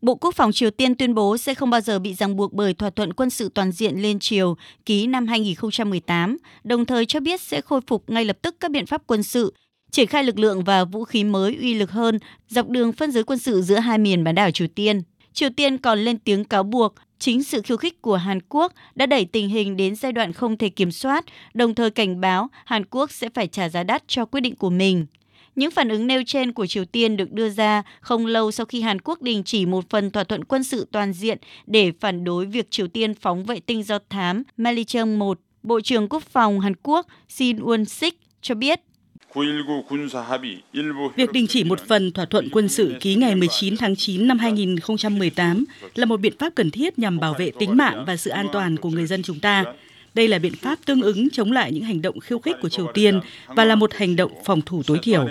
Bộ Quốc phòng Triều Tiên tuyên bố sẽ không bao giờ bị ràng buộc bởi thỏa thuận quân sự toàn diện liên triều ký năm 2018, đồng thời cho biết sẽ khôi phục ngay lập tức các biện pháp quân sự, triển khai lực lượng và vũ khí mới uy lực hơn dọc đường phân giới quân sự giữa hai miền bán đảo Triều Tiên. Triều Tiên còn lên tiếng cáo buộc chính sự khiêu khích của Hàn Quốc đã đẩy tình hình đến giai đoạn không thể kiểm soát, đồng thời cảnh báo Hàn Quốc sẽ phải trả giá đắt cho quyết định của mình. Những phản ứng nêu trên của Triều Tiên được đưa ra không lâu sau khi Hàn Quốc đình chỉ một phần thỏa thuận quân sự toàn diện để phản đối việc Triều Tiên phóng vệ tinh do thám Malichung 1. Bộ trưởng Quốc phòng Hàn Quốc Shin Won-sik cho biết Việc đình chỉ một phần thỏa thuận quân sự ký ngày 19 tháng 9 năm 2018 là một biện pháp cần thiết nhằm bảo vệ tính mạng và sự an toàn của người dân chúng ta. Đây là biện pháp tương ứng chống lại những hành động khiêu khích của Triều Tiên và là một hành động phòng thủ tối thiểu.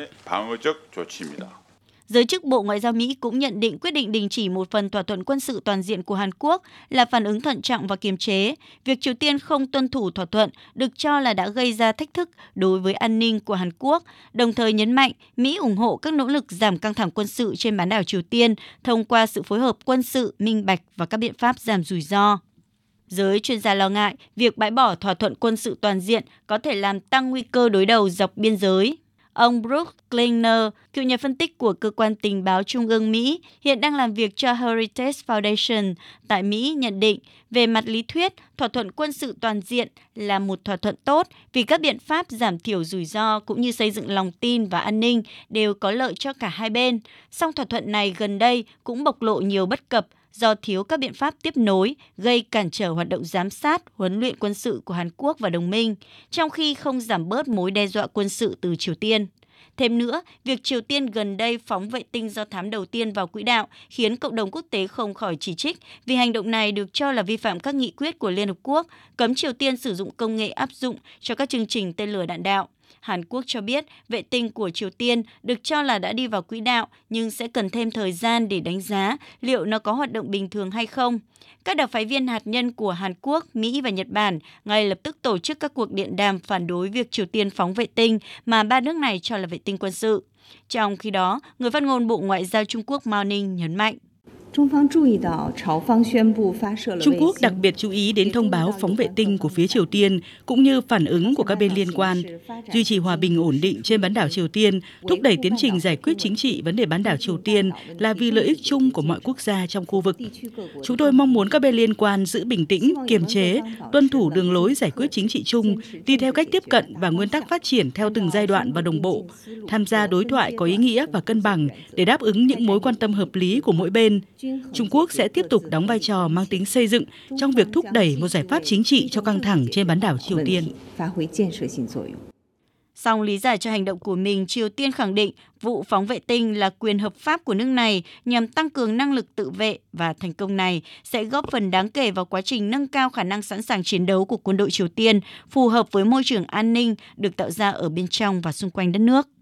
Giới chức Bộ Ngoại giao Mỹ cũng nhận định quyết định đình chỉ một phần thỏa thuận quân sự toàn diện của Hàn Quốc là phản ứng thận trọng và kiềm chế. Việc Triều Tiên không tuân thủ thỏa thuận được cho là đã gây ra thách thức đối với an ninh của Hàn Quốc, đồng thời nhấn mạnh Mỹ ủng hộ các nỗ lực giảm căng thẳng quân sự trên bán đảo Triều Tiên thông qua sự phối hợp quân sự, minh bạch và các biện pháp giảm rủi ro. Giới chuyên gia lo ngại việc bãi bỏ thỏa thuận quân sự toàn diện có thể làm tăng nguy cơ đối đầu dọc biên giới. Ông Brooke Klingner, cựu nhà phân tích của cơ quan tình báo Trung ương Mỹ, hiện đang làm việc cho Heritage Foundation tại Mỹ nhận định về mặt lý thuyết, thỏa thuận quân sự toàn diện là một thỏa thuận tốt vì các biện pháp giảm thiểu rủi ro cũng như xây dựng lòng tin và an ninh đều có lợi cho cả hai bên. Song thỏa thuận này gần đây cũng bộc lộ nhiều bất cập do thiếu các biện pháp tiếp nối gây cản trở hoạt động giám sát, huấn luyện quân sự của Hàn Quốc và đồng minh, trong khi không giảm bớt mối đe dọa quân sự từ Triều Tiên. Thêm nữa, việc Triều Tiên gần đây phóng vệ tinh do thám đầu tiên vào quỹ đạo khiến cộng đồng quốc tế không khỏi chỉ trích vì hành động này được cho là vi phạm các nghị quyết của Liên Hợp Quốc cấm Triều Tiên sử dụng công nghệ áp dụng cho các chương trình tên lửa đạn đạo. Hàn Quốc cho biết vệ tinh của Triều Tiên được cho là đã đi vào quỹ đạo nhưng sẽ cần thêm thời gian để đánh giá liệu nó có hoạt động bình thường hay không. Các đặc phái viên hạt nhân của Hàn Quốc, Mỹ và Nhật Bản ngay lập tức tổ chức các cuộc điện đàm phản đối việc Triều Tiên phóng vệ tinh mà ba nước này cho là vệ tinh quân sự. Trong khi đó, người phát ngôn Bộ Ngoại giao Trung Quốc Mao Ninh nhấn mạnh Trung Quốc đặc biệt chú ý đến thông báo phóng vệ tinh của phía Triều Tiên cũng như phản ứng của các bên liên quan, duy trì hòa bình ổn định trên bán đảo Triều Tiên, thúc đẩy tiến trình giải quyết chính trị vấn đề bán đảo Triều Tiên là vì lợi ích chung của mọi quốc gia trong khu vực. Chúng tôi mong muốn các bên liên quan giữ bình tĩnh, kiềm chế, tuân thủ đường lối giải quyết chính trị chung, đi theo cách tiếp cận và nguyên tắc phát triển theo từng giai đoạn và đồng bộ, tham gia đối thoại có ý nghĩa và cân bằng để đáp ứng những mối quan tâm hợp lý của mỗi bên Trung Quốc sẽ tiếp tục đóng vai trò mang tính xây dựng trong việc thúc đẩy một giải pháp chính trị cho căng thẳng trên bán đảo Triều Tiên. Song lý giải cho hành động của mình, Triều Tiên khẳng định vụ phóng vệ tinh là quyền hợp pháp của nước này nhằm tăng cường năng lực tự vệ và thành công này sẽ góp phần đáng kể vào quá trình nâng cao khả năng sẵn sàng chiến đấu của quân đội Triều Tiên, phù hợp với môi trường an ninh được tạo ra ở bên trong và xung quanh đất nước.